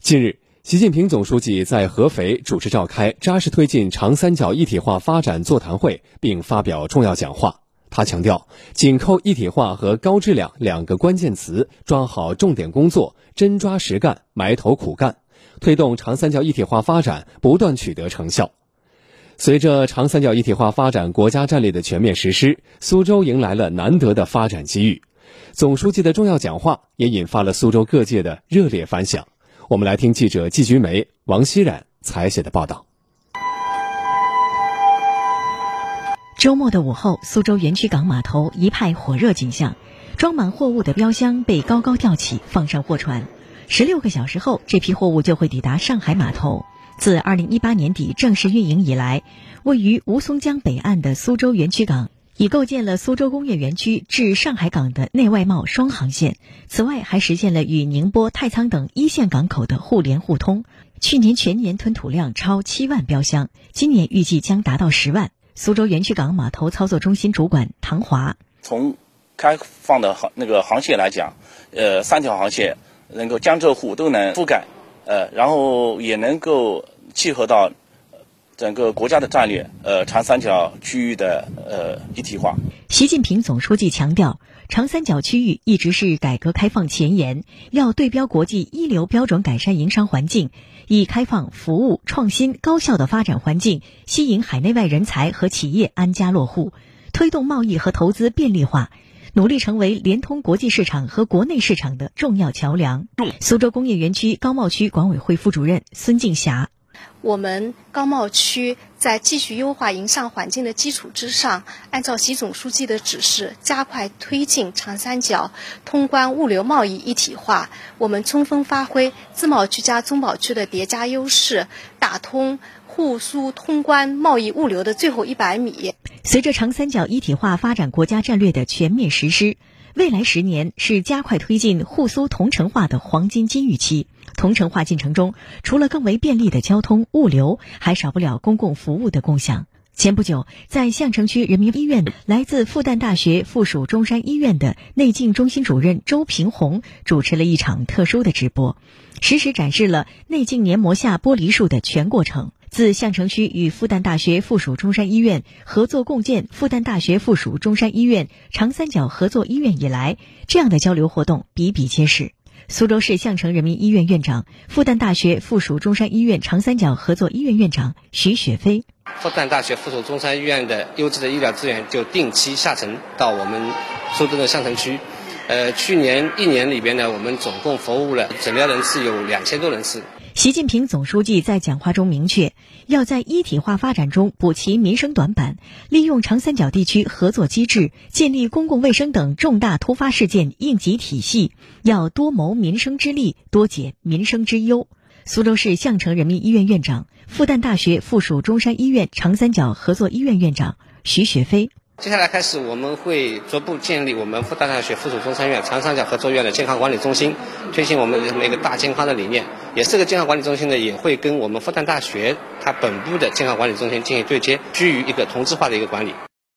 近日，习近平总书记在合肥主持召开扎实推进长三角一体化发展座谈会，并发表重要讲话。他强调，紧扣一体化和高质量两个关键词，抓好重点工作，真抓实干，埋头苦干，推动长三角一体化发展不断取得成效。随着长三角一体化发展国家战略的全面实施，苏州迎来了难得的发展机遇。总书记的重要讲话也引发了苏州各界的热烈反响。我们来听记者季菊梅、王熙冉采写的报道。周末的午后，苏州园区港码头一派火热景象，装满货物的标箱被高高吊起，放上货船。十六个小时后，这批货物就会抵达上海码头。自二零一八年底正式运营以来，位于吴淞江北岸的苏州园区港。已构建了苏州工业园区至上海港的内外贸双航线，此外还实现了与宁波、太仓等一线港口的互联互通。去年全年吞吐量超七万标箱，今年预计将达到十万。苏州园区港码头操作中心主管唐华：从开放的航那个航线来讲，呃，三条航线能够江浙沪都能覆盖，呃，然后也能够契合到。整个国家的战略，呃，长三角区域的呃一体化。习近平总书记强调，长三角区域一直是改革开放前沿，要对标国际一流标准，改善营商环境，以开放、服务、创新、高效的发展环境，吸引海内外人才和企业安家落户，推动贸易和投资便利化，努力成为联通国际市场和国内市场的重要桥梁。苏州工业园区高贸区管委会副主任孙静霞。我们高贸区在继续优化营商环境的基础之上，按照习总书记的指示，加快推进长三角通关物流贸易一体化。我们充分发挥自贸区加中保区的叠加优势，打通沪苏通关贸易物流的最后一百米。随着长三角一体化发展国家战略的全面实施。未来十年是加快推进沪苏同城化的黄金机遇期。同城化进程中，除了更为便利的交通物流，还少不了公共服务的共享。前不久，在相城区人民医院，来自复旦大学附属中山医院的内镜中心主任周平红主持了一场特殊的直播，实时展示了内镜黏膜下剥离术的全过程。自相城区与复旦大学附属中山医院合作共建复旦大学附属中山医院长三角合作医院以来，这样的交流活动比比皆是。苏州市相城人民医院院长、复旦大学附属中山医院长三角合作医院院长徐雪飞：复旦大学附属中山医院的优质的医疗资源就定期下沉到我们苏州的相城区。呃，去年一年里边呢，我们总共服务了诊疗人次有两千多人次。习近平总书记在讲话中明确，要在一体化发展中补齐民生短板，利用长三角地区合作机制，建立公共卫生等重大突发事件应急体系，要多谋民生之利，多解民生之忧。苏州市相城人民医院院长、复旦大学附属中山医院长三角合作医院院长徐雪飞。接下来开始，我们会逐步建立我们复旦大学附属中山院长三角合作院的健康管理中心，推行我们的一个大健康的理念。也是个健康管理中心呢，也会跟我们复旦大学它本部的健康管理中心进行对接，居于一个同质化的一个管理。